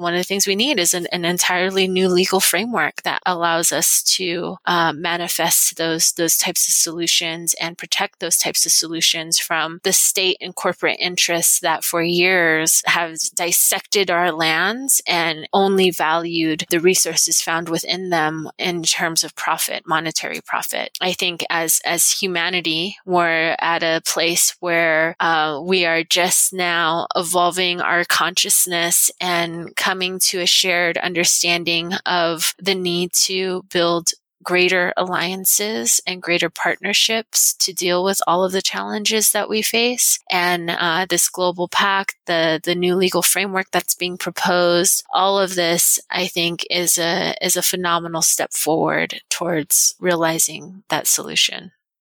one of the things we need is an, an entirely new legal framework that allows us to uh, manifest those those types of solutions and protect those types of solutions from the state and corporate interests that for years have dissected our lands and only valued the resources found within them in terms of profit, monetary profit. I think as as humanity, we're at a place where uh, we are just now evolving our consciousness and coming to a shared understanding of the need to build greater alliances and greater partnerships to deal with all of the challenges that we face. And uh, this global pact, the the new legal framework that's being proposed, all of this, I think, is a is a phenomenal step forward towards realizing that solution.